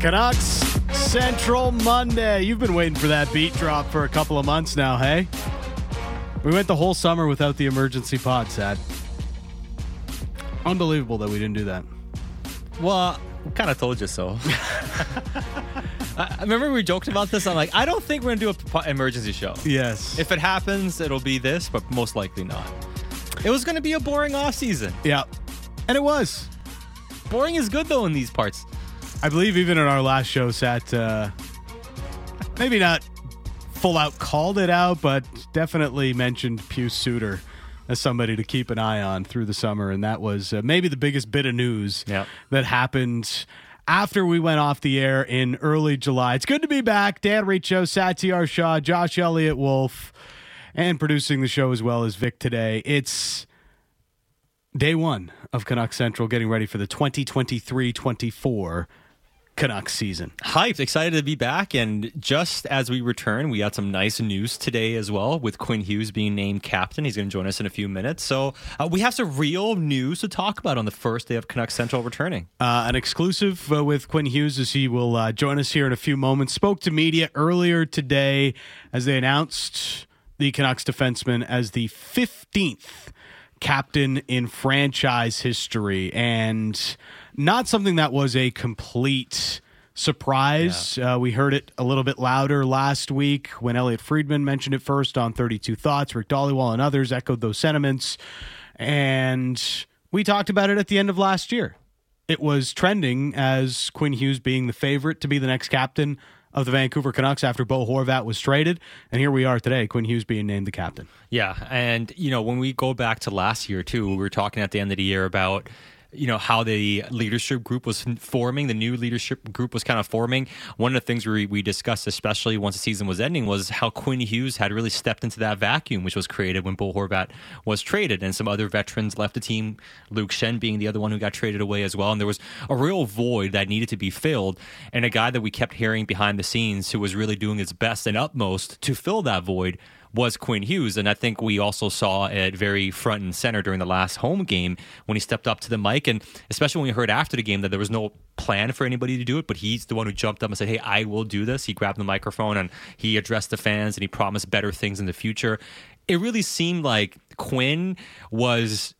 Canucks Central Monday. You've been waiting for that beat drop for a couple of months now, hey? We went the whole summer without the emergency pod, sad. Unbelievable that we didn't do that. Well, kind of told you so. I remember we joked about this. I'm like, I don't think we're gonna do a p- emergency show. Yes. If it happens, it'll be this, but most likely not. It was gonna be a boring off season. yeah. And it was. Boring is good though in these parts. I believe even in our last show, Sat, uh, maybe not full out called it out, but definitely mentioned Pius Suter as somebody to keep an eye on through the summer. And that was uh, maybe the biggest bit of news Yep. that happened after we went off the air in early July. It's good to be back. Dan Riccio, Satiar Shah, Josh Elliott Wolfe, and producing the show as well as Vic today. It's day one of Canuck Central getting ready for the 2023 24 Canucks season. Hyped, excited to be back. And just as we return, we got some nice news today as well with Quinn Hughes being named captain. He's going to join us in a few minutes. So uh, we have some real news to talk about on the first day of Canucks Central returning. Uh, an exclusive uh, with Quinn Hughes as he will uh, join us here in a few moments. Spoke to media earlier today as they announced the Canucks defenseman as the 15th captain in franchise history and not something that was a complete surprise. Uh, we heard it a little bit louder last week when Elliotte Friedman mentioned it first on 32 Thoughts. Rick Dhaliwal and others echoed those sentiments. And we talked about it at the end of last year. It was trending as Quinn Hughes being the favorite to be the next captain of the Vancouver Canucks after Bo Horvat was traded. And here we are today, Quinn Hughes being named the captain. Yeah, and you know when we go back to last year too, we were talking at the end of the year about you know how the leadership group was forming the new leadership group was kind of forming. One of the things we, we discussed especially once the season was ending was how quinn hughes had really stepped into that vacuum which was created when Bo horvat was traded and some other veterans left the team Luke Schenn being the other one who got traded away as well and there was a real void that needed to be filled and a guy that we kept hearing behind the scenes who was really doing his best and utmost to fill that void was Quinn Hughes. And I think we also saw it very front and center during the last home game when he stepped up to the mic. And especially when we heard after the game that there was no plan for anybody to do it, but he's the one who jumped up and said, Hey, I will do this. He grabbed the microphone and he addressed the fans and he promised better things in the future. It really seemed like Quinn was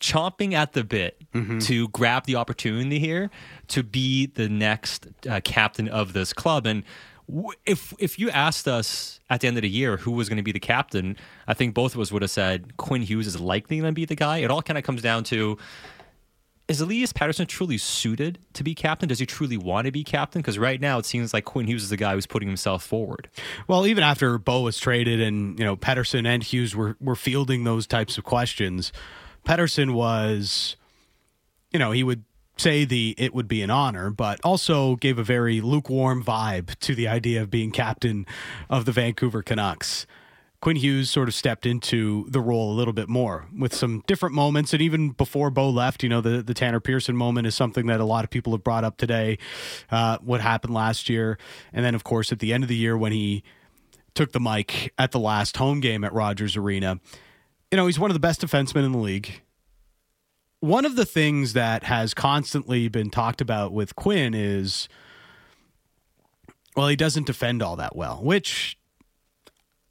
chomping at the bit to grab the opportunity here to be the next uh, captain of this club. And if if you asked us at the end of the year who was going to be the captain, I think both of us would have said Quinn Hughes is likely going to be the guy. It all kind of comes down to. Is Elias Pettersson truly suited to be captain? Does he truly want to be captain? Because right now it seems like Quinn Hughes is the guy who's putting himself forward. Well, even after Bo was traded and, you know, Pettersson and Hughes were, were fielding those types of questions, Pettersson was, you know, he would say the it would be an honor, but also gave a very lukewarm vibe to the idea of being captain of the Vancouver Canucks. Quinn Hughes sort of stepped into the role a little bit more with some different moments. And even before Bo left, you know, the, the Tanner Pearson moment is something that a lot of people have brought up today, uh, what happened last year. And then, of course, at the end of the year when he took the mic at the last home game at Rogers Arena, you know, he's one of the best defensemen in the league. One of the things that has constantly been talked about with Quinn is, well, he doesn't defend all that well, which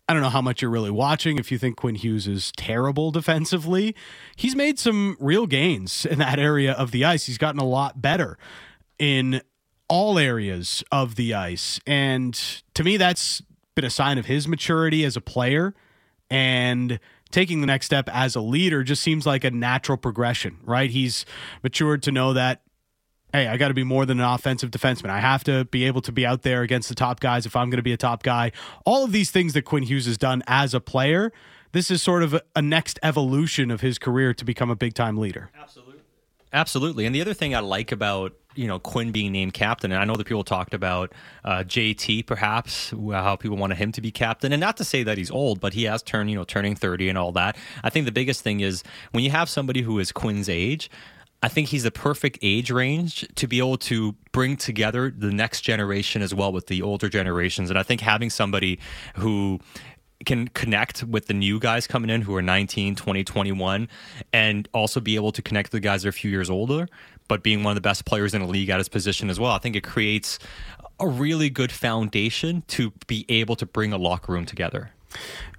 I don't know how much you're really watching if you think Quinn Hughes is terrible defensively. He's made some real gains in that area of the ice. He's gotten a lot better in all areas of the ice. And to me, that's been a sign of his maturity as a player. And taking the next step as a leader just seems like a natural progression, right? He's matured to know that hey, I got to be more than an offensive defenseman. I have to be able to be out there against the top guys if I'm going to be a top guy. All of these things that Quinn Hughes has done as a player, this is sort of a, a next evolution of his career to become a big time leader. Absolutely. And the other thing I like about you know Quinn being named captain, and I know that people talked about uh, JT perhaps how people wanted him to be captain, and not to say that he's old, but he has turned you know turning thirty and all that. I think the biggest thing is when you have somebody who is Quinn's age. I think he's the perfect age range to be able to bring together the next generation as well with the older generations. And I think having somebody who can connect with the new guys coming in who are 19, 20, 21, and also be able to connect with the guys that are a few years older, but being one of the best players in the league at his position as well. I think it creates a really good foundation to be able to bring a locker room together.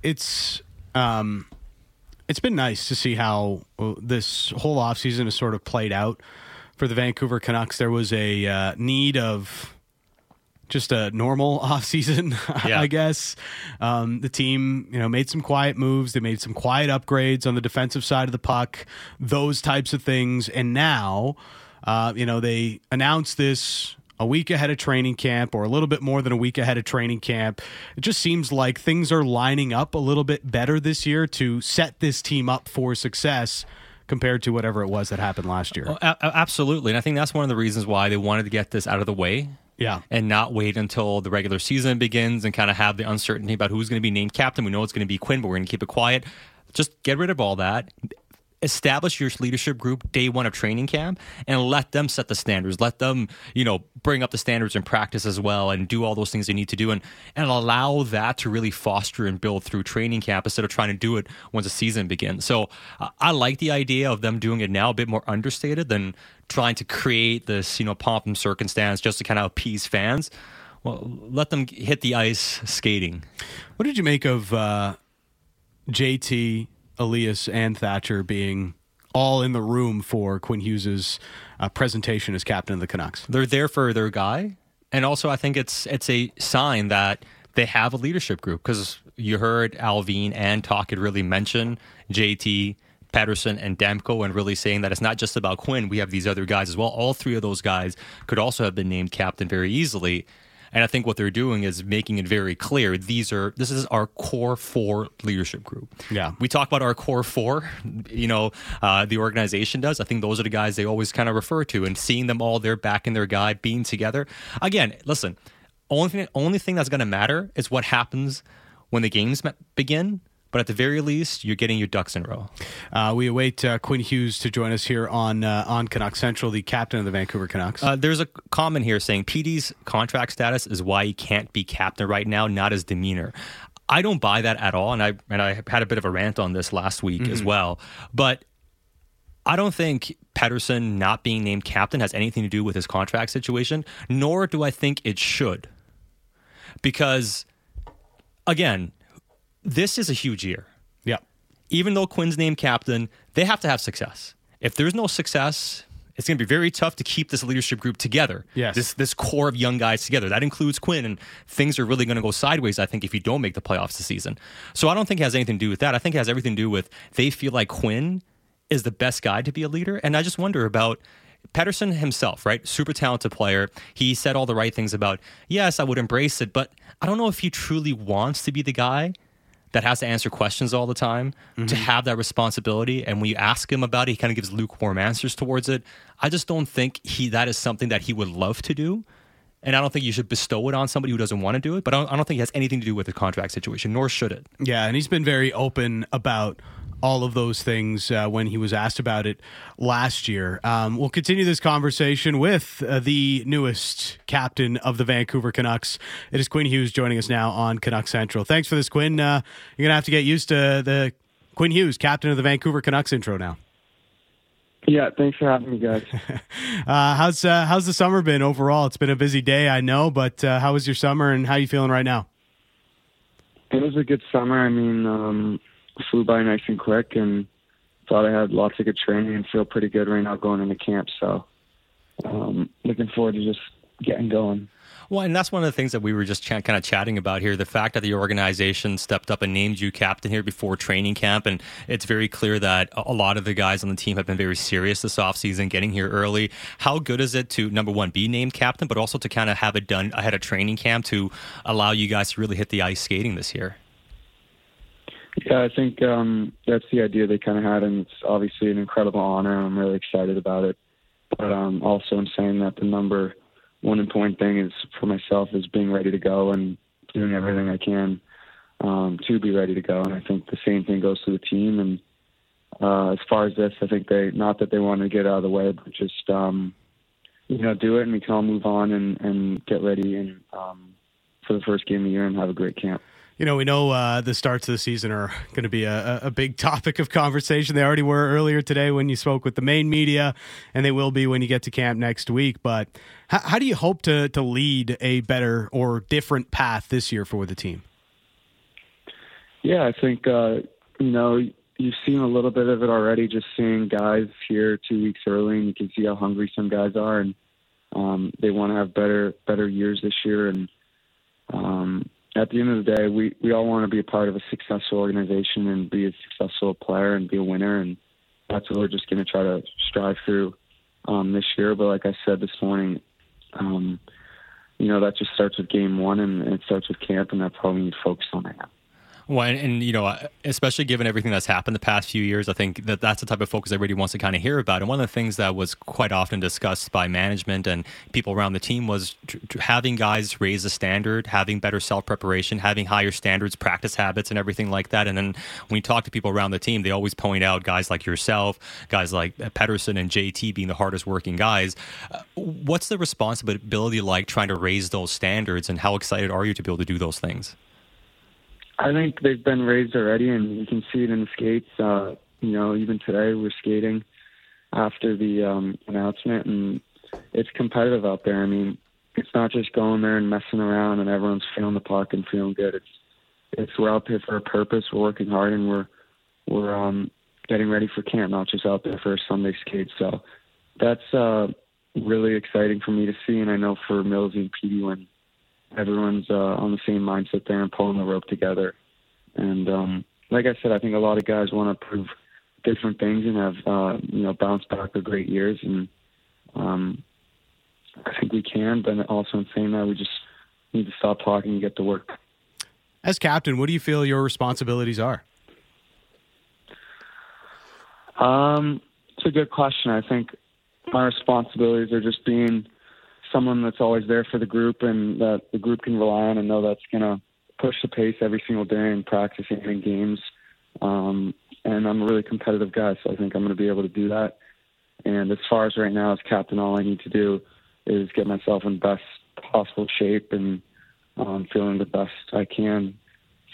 It's um, it's been nice to see how this whole offseason has sort of played out for the Vancouver Canucks. There was a uh, need of just a normal offseason, Yeah. I guess. Um, the team, you know, made some quiet moves. They made some quiet upgrades on the defensive side of the puck, those types of things. And now, uh, you know, they announced this a week ahead of training camp or a little bit more than a week ahead of training camp. It just seems like things are lining up a little bit better this year to set this team up for success compared to whatever it was that happened last year. A- a- absolutely. And I think that's one of the reasons why they wanted to get this out of the way Yeah. and not wait until the regular season begins and kind of have the uncertainty about who's going to be named captain. We know it's going to be Quinn, but we're going to keep it quiet. Just get rid of all that. Establish your leadership group day one of training camp and let them set the standards. Let them, you know, bring up the standards in practice as well and do all those things they need to do and, and allow that to really foster and build through training camp instead of trying to do it once the season begins. So uh, I like the idea of them doing it now a bit more understated than trying to create this, you know, pomp and circumstance just to kind of appease fans. Well, let them hit the ice skating. What did you make of uh, JT, Elias, and Thatcher being all in the room for Quinn Hughes's uh, presentation as captain of the Canucks? They're there for their guy, and also I think it's it's a sign that they have a leadership group because you heard Allvin and Tocchet really mention JT. Pettersson and Demko and really saying that it's not just about Quinn. We have these other guys as well. All three of those guys could also have been named captain very easily. And I think what they're doing is making it very clear these are this is our core four leadership group. Yeah. we talk about our core four. You know, uh, the organization does. I think those are the guys they always kind of refer to, and seeing them all there back in their guy, being together. Again, listen. Only thing, only thing that's going to matter is what happens when the games begin. But at the very least, you're getting your ducks in a row. Uh, we await uh, Quinn Hughes to join us here on uh, on Canuck Central, the captain of the Vancouver Canucks. Uh, there's a comment here saying PD's contract status is why he can't be captain right now, not his demeanor. I don't buy that at all, and I and I had a bit of a rant on this last week as well. But I don't think Pettersson not being named captain has anything to do with his contract situation, nor do I think it should. Because, again, this is a huge year. yeah. Even though Quinn's named captain, they have to have success. If there's no success, it's going to be very tough to keep this leadership group together. Yes. This this core of young guys together. That includes Quinn, and things are really going to go sideways. I think if you don't make the playoffs this season. So I don't think it has anything to do with that. I think it has everything to do with they feel like Quinn is the best guy to be a leader, and I just wonder about. Pettersson himself, right? Super talented player. He said all the right things about, yes, I would embrace it, but I don't know if he truly wants to be the guy that has to answer questions all the time to mm-hmm. have that responsibility. And when you ask him about it, he kind of gives lukewarm answers towards it. I just don't think he that is something that he would love to do. And I don't think you should bestow it on somebody who doesn't want to do it. But I don't, I don't think it has anything to do with the contract situation, nor should it. Yeah, and he's been very open about all of those things uh, when he was asked about it last year. Um, we'll continue this conversation with uh, the newest captain of the Vancouver Canucks. It is Quinn Hughes joining us now on Canuck Central. Thanks for this, Quinn. Uh, you're going to have to get used to the Quinn Hughes, captain of the Vancouver Canucks intro now. Yeah, thanks for having me, guys. Uh, how's uh, how's the summer been overall? It's been a busy day, I know, but uh, how was your summer and how are you feeling right now? it was a good summer. I mean, um, flew by nice and quick, and thought I had lots of good training and feel pretty good right now going into camp. So, um, looking forward to just getting going. Well, and that's one of the things that we were just ch- kind of chatting about here. The fact that the organization stepped up and named you captain here before training camp. And it's very clear that a lot of the guys on the team have been very serious this offseason, getting here early. How good is it to, number one, be named captain, but also to kind of have it done ahead of training camp to allow you guys to really hit the ice skating this year? Yeah, I think um, that's the idea they kind of had, and it's obviously an incredible honor. and I'm really excited about it. But um, also, I'm saying that the number one important thing is for myself is being ready to go and doing everything I can um, to be ready to go. And I think the same thing goes to the team. And uh, as far as this, I think they not that they want to get out of the way, but just um, you know do it, and we can all move on and and get ready and um, for the first game of the year and have a great camp. You know, we know uh, the starts of the season are going to be a, a, big topic of conversation. They already were earlier today when you spoke with the main media, and they will be when you get to camp next week. But how, how do you hope to to lead a better or different path this year for the team? Yeah, I think uh, you know you've seen a little bit of it already. Just seeing guys here two weeks early, and you can see how hungry some guys are, and um, they want to have better better years this year. And um, at the end of the day, we we all want to be a part of a successful organization and be a successful player and be a winner. And that's what we're just going to try to strive through um, this year. But like I said this morning, um, you know that just starts with game one and, and it starts with camp, and that's how we need to focus on now. Well, and, and, you know, especially given everything that's happened the past few years, I think that that's the type of focus everybody wants to kind of hear about. And one of the things that was quite often discussed by management and people around the team was tr- tr- having guys raise the standard, having better self preparation, having higher standards, practice habits, and everything like that. And then when you talk to people around the team, they always point out guys like yourself, guys like Pettersson and JT being the hardest working guys. Uh, what's the responsibility like trying to raise those standards, and how excited are you to be able to do those things? I think they've been raised already, and you can see it in the skates. Uh, you know, even today we're skating after the um, announcement, and it's competitive out there. I mean, it's not just going there and messing around and everyone's feeling the puck and feeling good. It's it's we're out there for a purpose. We're working hard, and we're we're um, getting ready for camp, not just out there for a Sunday skate. So that's uh, really exciting for me to see, and I know for Millsy and Petey when everyone's uh, on the same mindset there and pulling the rope together. And um, like I said, I think a lot of guys want to prove different things and have uh, you know bounced back to great years. And um, I think we can, but also in saying that, we just need to stop talking and get to work. As captain, what do you feel your responsibilities are? Um, it's a good question. I think my responsibilities are just being someone that's always there for the group and that the group can rely on and know that's going to push the pace every single day in practice and in games. Um, and I'm a really competitive guy, so I think I'm going to be able to do that. And as far as right now, as captain, all I need to do is get myself in best possible shape and um, feeling the best I can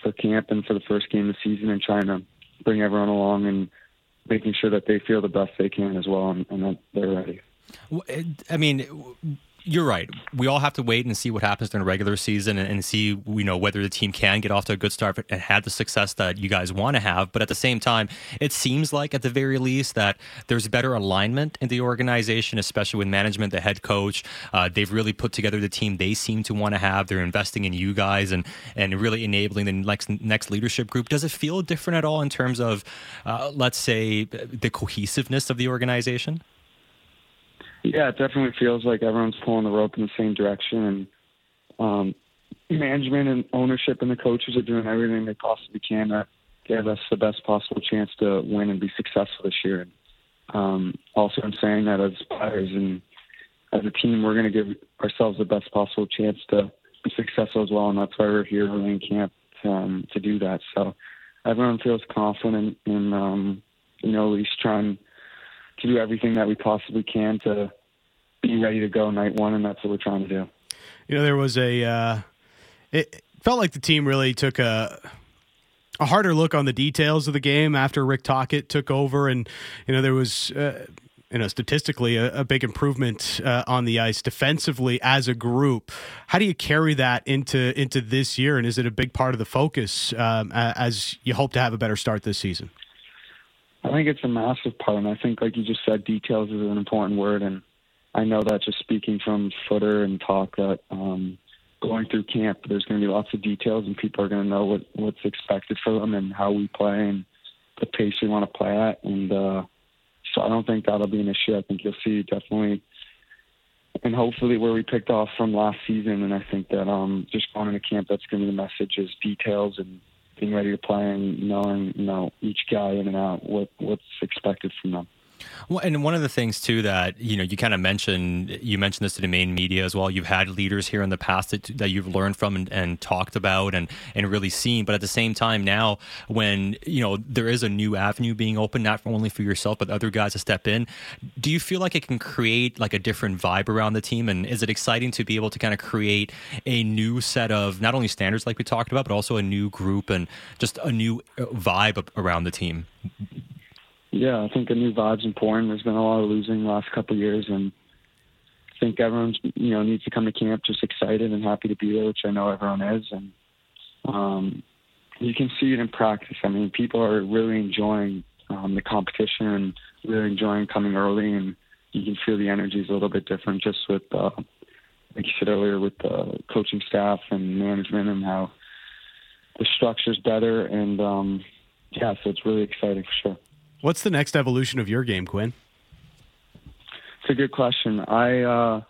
for camp and for the first game of the season and trying to bring everyone along and making sure that they feel the best they can as well and, and that they're ready. I mean, you're right. We all have to wait and see what happens during the regular season and, and, see, you know, whether the team can get off to a good start and have the success that you guys want to have. But at the same time, it seems like at the very least that there's better alignment in the organization, especially with management, the head coach. Uh, they've really put together the team they seem to want to have. They're investing in you guys and and really enabling the next next leadership group. Does it feel different at all in terms of, uh, let's say, the cohesiveness of the organization? Yeah, it definitely feels like everyone's pulling the rope in the same direction, and um, management and ownership and the coaches are doing everything they possibly can to give us the best possible chance to win and be successful this year. And um, also, I'm saying that as players and as a team, we're going to give ourselves the best possible chance to be successful as well, and that's why we're here early in camp to, um, to do that. So everyone feels confident in, um, you know, at least trying to do everything that we possibly can to be ready to go night one, and that's what we're trying to do. You know, there was a. Uh, it felt like the team really took a a harder look on the details of the game after Rick Tocchet took over, and you know there was. Uh, you know, statistically, a, a big improvement uh, on the ice defensively as a group. How do you carry that into into this year, and is it a big part of the focus um, as you hope to have a better start this season? I think it's a massive part, and I think, like you just said, details is an important word, and I know that just speaking from Foote and Tocchet that um, going through camp, there's going to be lots of details, and people are going to know what what's expected for them and how we play and the pace we want to play at, and uh, so I don't think that'll be an issue. I think you'll see definitely, and hopefully where we picked off from last season, and I think that um, just going into camp, that's going to be the message is details and being ready to play and knowing you know each guy in and out what what's expected from them. Well, and one of the things too that you know you kind of mentioned you mentioned this to the main media as well. You've had leaders here in the past that, that you've learned from and, and, talked about and and really seen. But at the same time, now when you know there is a new avenue being opened, not only for yourself but other guys to step in, do you feel like it can create like a different vibe around the team? And is it exciting to be able to kind of create a new set of not only standards like we talked about, but also a new group and just a new uh, vibe around the team? Yeah, I think a new vibe's important. There's been a lot of losing the last couple years, and I think everyone's you know needs to come to camp just excited and happy to be there, which I know everyone is, and um, you can see it in practice. I mean, people are really enjoying um, the competition and really enjoying coming early, and you can feel the energy is a little bit different just with, uh, like you said earlier, with the coaching staff and management and how the structure's better, and um, yeah, so it's really exciting for sure. What's the next evolution of your game, Quinn? It's a good question. I uh,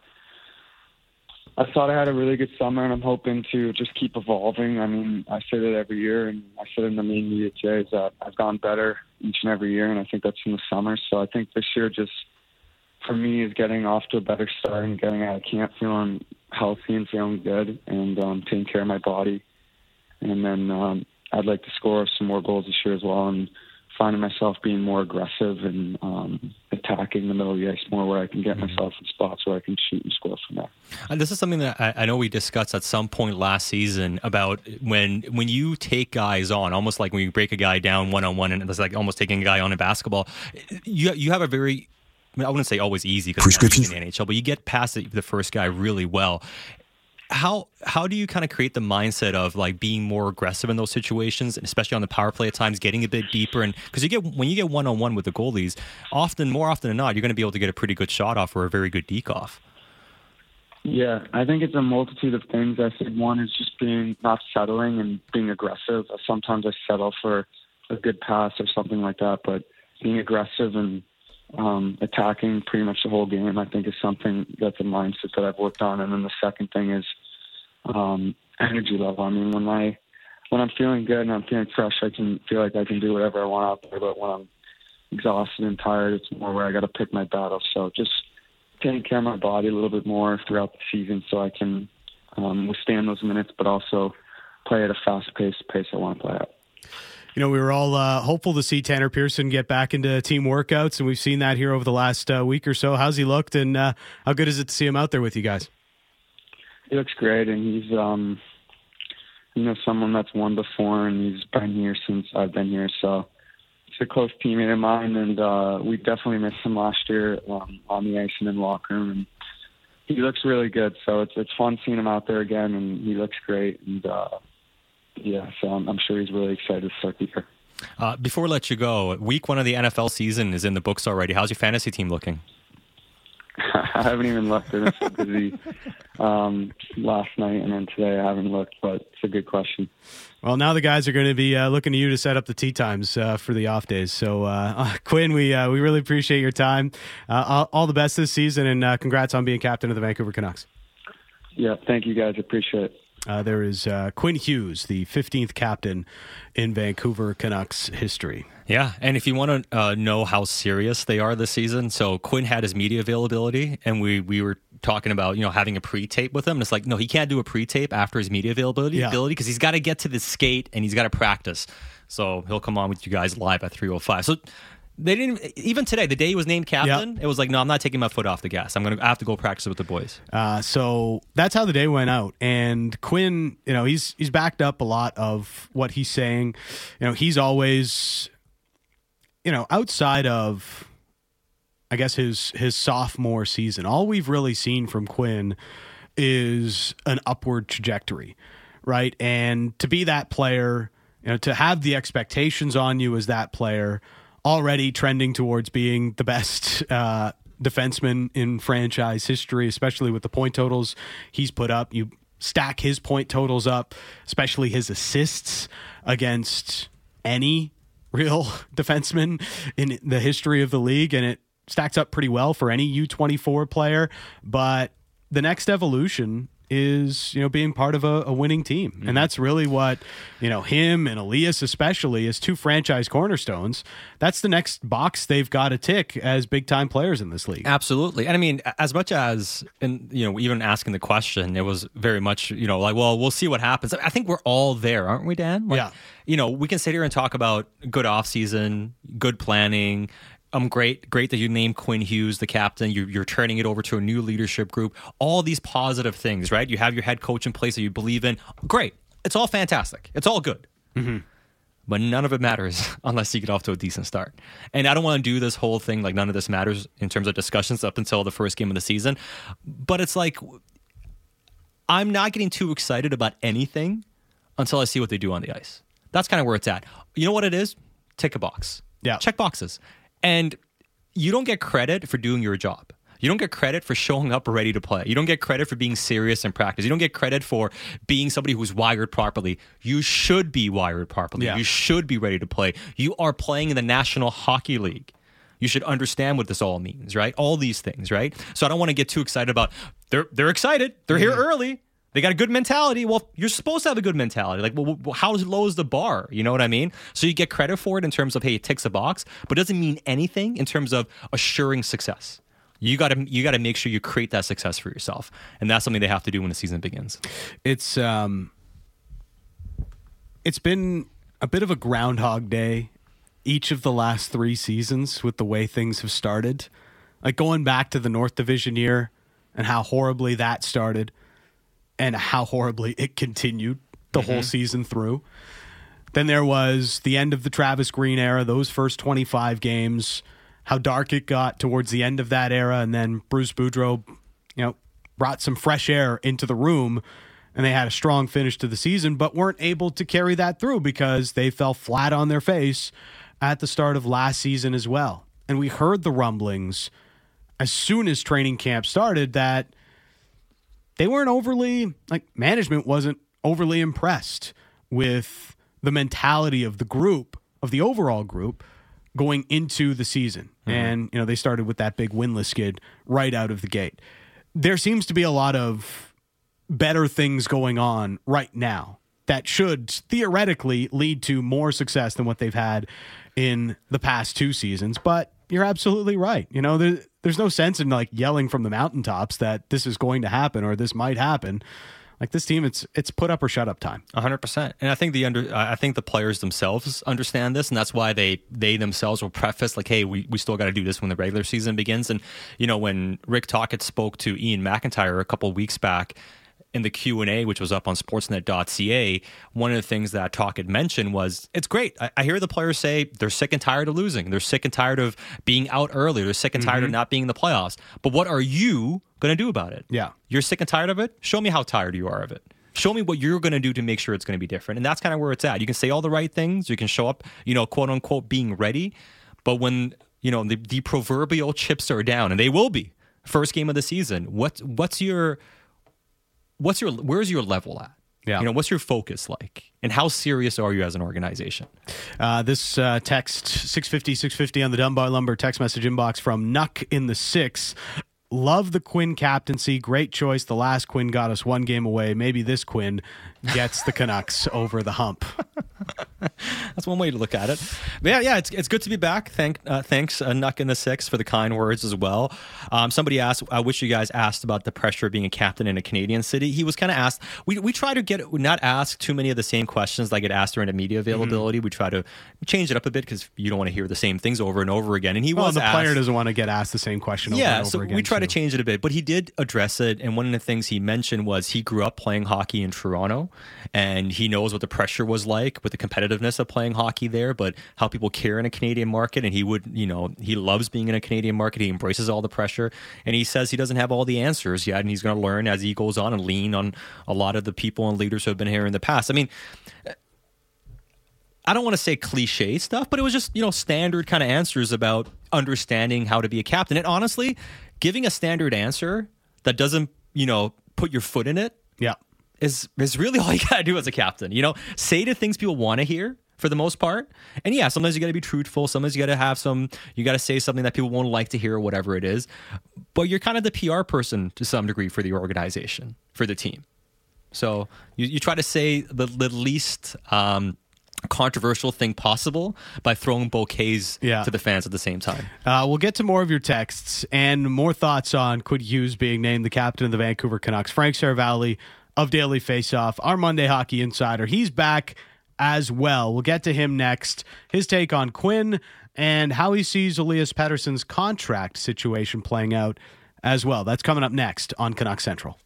I thought I had a really good summer, and I'm hoping to just keep evolving. I mean, I say that every year, and I said in the main media today is that I've gone better each and every year, and I think that's in the summer. So I think this year just for me is getting off to a better start and getting out of camp feeling healthy and feeling good, and um, taking care of my body. And then um, I'd like to score some more goals this year as well, and finding myself being more aggressive and um, attacking the middle of the ice more, where I can get mm-hmm. myself in spots where I can shoot and score from there. And this is something that I, I, know we discussed at some point last season about when when you take guys on, almost like when you break a guy down one on one, and it's like almost taking a guy on in basketball. You you have a very I, mean, I wouldn't say always easy because prescriptions in the NHL, but you get past the first guy really well how how do you kind of create the mindset of like being more aggressive in those situations, and especially on the power play at times, getting a bit deeper, and because you get when you get one on one with the goalies, often more often than not, you're going to be able to get a pretty good shot off or a very good deke off. Yeah, I think it's a multitude of things. I think one is just being not settling and being aggressive. Sometimes I settle for a good pass or something like that, but being aggressive and um, attacking pretty much the whole game, I think is something that's a mindset that I've worked on. And then the second thing is um, energy level. I mean, when I when I'm feeling good and I'm feeling fresh, I can feel like I can do whatever I want out there. But when I'm exhausted and tired, it's more where I got to pick my battle. So just taking care of my body a little bit more throughout the season, so I can um, withstand those minutes, but also play at a fast pace, pace I want to play at you know, we were all uh, hopeful to see Tanner Pearson get back into team workouts, and we've seen that here over the last uh, week or so. How's he looked, and uh, how good is it to see him out there with you guys? He looks great, and he's, um, you know, someone that's won before, and he's been here since I've been here. So he's a close teammate of mine, and uh, we definitely missed him last year um, on the ice and in the locker room. And he looks really good, so it's it's fun seeing him out there again, and he looks great. And uh, yeah, so I'm, I'm sure he's really excited to start the year. Uh, before we let you go, week one of the NFL season is in the books already. How's your fantasy team looking? I haven't even looked. I've been so busy um, last night and then today. I haven't looked, but it's a good question. Well, now the guys are going to be uh, looking to you to set up the tea times uh, for the off days. So, uh, Quinn, we uh, we really appreciate your time. Uh, all, all, the best this season, and uh, congrats on being captain of the Vancouver Canucks. Yeah, thank you guys. Appreciate it. Uh, there is uh, Quinn Hughes, the 15th captain in Vancouver Canucks history. Yeah, and if you want to uh, know how serious they are this season, so Quinn had his media availability, and we we were talking about you know having a pre-tape with him. And it's like, no, he can't do a pre-tape after his media availability yeah. because he's got to get to the skate and he's got to practice. So he'll come on with you guys live at 3:05. So they didn't even today. The day he was named captain, yep. it was like, no, I'm not taking my foot off the gas. I'm gonna I have to go practice with the boys. Uh, so that's how the day went out. And Quinn, you know, he's he's backed up a lot of what he's saying. You know, he's always, you know, outside of, I guess his his sophomore season, all we've really seen from Quinn is an upward trajectory, right? And to be that player, you know, to have the expectations on you as that player already trending towards being the best uh, defenseman in franchise history, especially with the point totals he's put up. You stack his point totals up, especially his assists against any real defenseman in the history of the league, and it stacks up pretty well for any U24 player. But the next evolution is you know being part of a, a winning team, Mm-hmm. and that's really what you know him and Elias especially as two franchise cornerstones. That's the next box they've got to tick as big time players in this league. Absolutely. And I mean, as much as, and you know, even asking the question, it was very much, you know, like, well, we'll see what happens. I think we're all there, aren't we, Dan? Like, Yeah. You know, we can sit here and talk about good off season, good planning. Um, great, great that you named Quinn Hughes the captain. You're, you're turning it over to a new leadership group. All these positive things, right? You have your head coach in place that you believe in. Great. It's all fantastic. It's all good but none of it matters unless you get off to a decent start. And I don't want to do this whole thing like none of this matters in terms of discussions up until the first game of the season. But it's like I'm not getting too excited about anything until I see what they do on the ice. That's kind of where it's at. You know what it is? Tick a box. Yeah. Check boxes. And you don't get credit for doing your job. You don't get credit for showing up ready to play. You don't get credit for being serious in practice. You don't get credit for being somebody who's wired properly. You should be wired properly. Yeah. You should be ready to play. You are playing in the National Hockey League. You should understand what this all means, right? All these things, right? So I don't want to get too excited about they're they're excited. They're here mm-hmm. early. They got a good mentality. Well, you're supposed to have a good mentality. Like, well, how low is the bar? You know what I mean? So you get credit for it in terms of hey, it ticks a box, but doesn't mean anything in terms of assuring success. You got to you got to make sure you create that success for yourself, and that's something they have to do when the season begins. it's um it's been a bit of a groundhog day each of the last three seasons with the way things have started like going back to the north division year and how horribly that started and how horribly it continued the whole mm-hmm. season through then there was the end of the Travis Green era, those first 25 games, how dark it got towards the end of that era. And then Bruce Boudreau, you know, brought some fresh air into the room and they had a strong finish to the season, but weren't able to carry that through because they fell flat on their face at the start of last season as well. And we heard the rumblings as soon as training camp started that they weren't overly like management wasn't overly impressed with the mentality of the group of the overall group going into the season. Mm-hmm. And you know they started with that big winless skid right out of the gate. There seems to be a lot of better things going on right now that should theoretically lead to more success than what they've had in the past two seasons but you're absolutely right you know there, there's no sense in like yelling from the mountaintops that this is going to happen or this might happen like this team it's it's put up or shut up time hundred percent. And I think the under, I think the players themselves understand this, and that's why they they themselves will preface like, "Hey, we, we still got to do this when the regular season begins." And you know, when Rick Tocchet spoke to Iain MacIntyre a couple weeks back in the Q and A, which was up on Sportsnet.ca, one of the things that Tocchet mentioned was, "It's great. I, I hear the players say they're sick and tired of losing. They're sick and tired of being out early. They're sick and tired of mm-hmm. not being in the playoffs. But what are you going to do about it? Yeah. You're sick and tired of it? Show me how tired you are of it. Show me what you're going to do to make sure it's going to be different. And that's kind of where it's at. You can say all the right things. You can show up, you know, quote unquote, being ready. But when, you know, the, the proverbial chips are down, and they will be first game of the season, what, what's your, what's your, where's your level at? Yeah. You know, what's your focus like? And how serious are you as an organization? Uh, this uh, text 650 650 on the Dunbar Lumber text message inbox from Nuck in the six. Love the Quinn captaincy. Great choice. The last Quinn got us one game away. Maybe this Quinn gets the Canucks over the hump. That's one way to look at it. But yeah, yeah, it's, it's good to be back. Thank, uh, thanks, uh, Nuck in the Six, for the kind words as well. Um, somebody asked, I wish you guys asked about the pressure of being a captain in a Canadian city. He was kind of asked, we, we try to get, not ask too many of the same questions that get asked during the media availability. We try to change it up a bit because you don't want to hear the same things over and over again. And he Well, was the asked, player doesn't want to get asked the same question over yeah, and over so again. we try to change it a bit, but he did address it. And one of the things he mentioned was he grew up playing hockey in Toronto, and he knows what the pressure was like with the competitiveness of playing hockey there, but how people care in a Canadian market. And he would, you know, he loves being in a Canadian market. He embraces all the pressure, and he says he doesn't have all the answers yet, and he's going to learn as he goes on and lean on a lot of the people and leaders who have been here in the past. I mean. I don't want to say cliche stuff, but it was just, you know, standard kind of answers about understanding how to be a captain. And honestly, giving a standard answer that doesn't, you know, put your foot in it Yeah. Is is really all you gotta do as a captain. You know, say the things people want to hear, for the most part. And yeah, sometimes you got to be truthful. Sometimes you got to have some, you got to say something that people won't like to hear or whatever it is. But you're kind of the PR person to some degree for the organization, for the team. So you, you try to say the, the least um, controversial thing possible by throwing bouquets Yeah. to the fans at the same time. Uh, we'll get to more of your texts and more thoughts on Quinn Hughes being named the captain of the Vancouver Canucks. Frank Seravalli of Daily Faceoff, our Monday Hockey Insider. He's back as well. We'll get to him next. His take on Quinn and how he sees Elias Pettersson's contract situation playing out as well. That's coming up next on Canuck Central.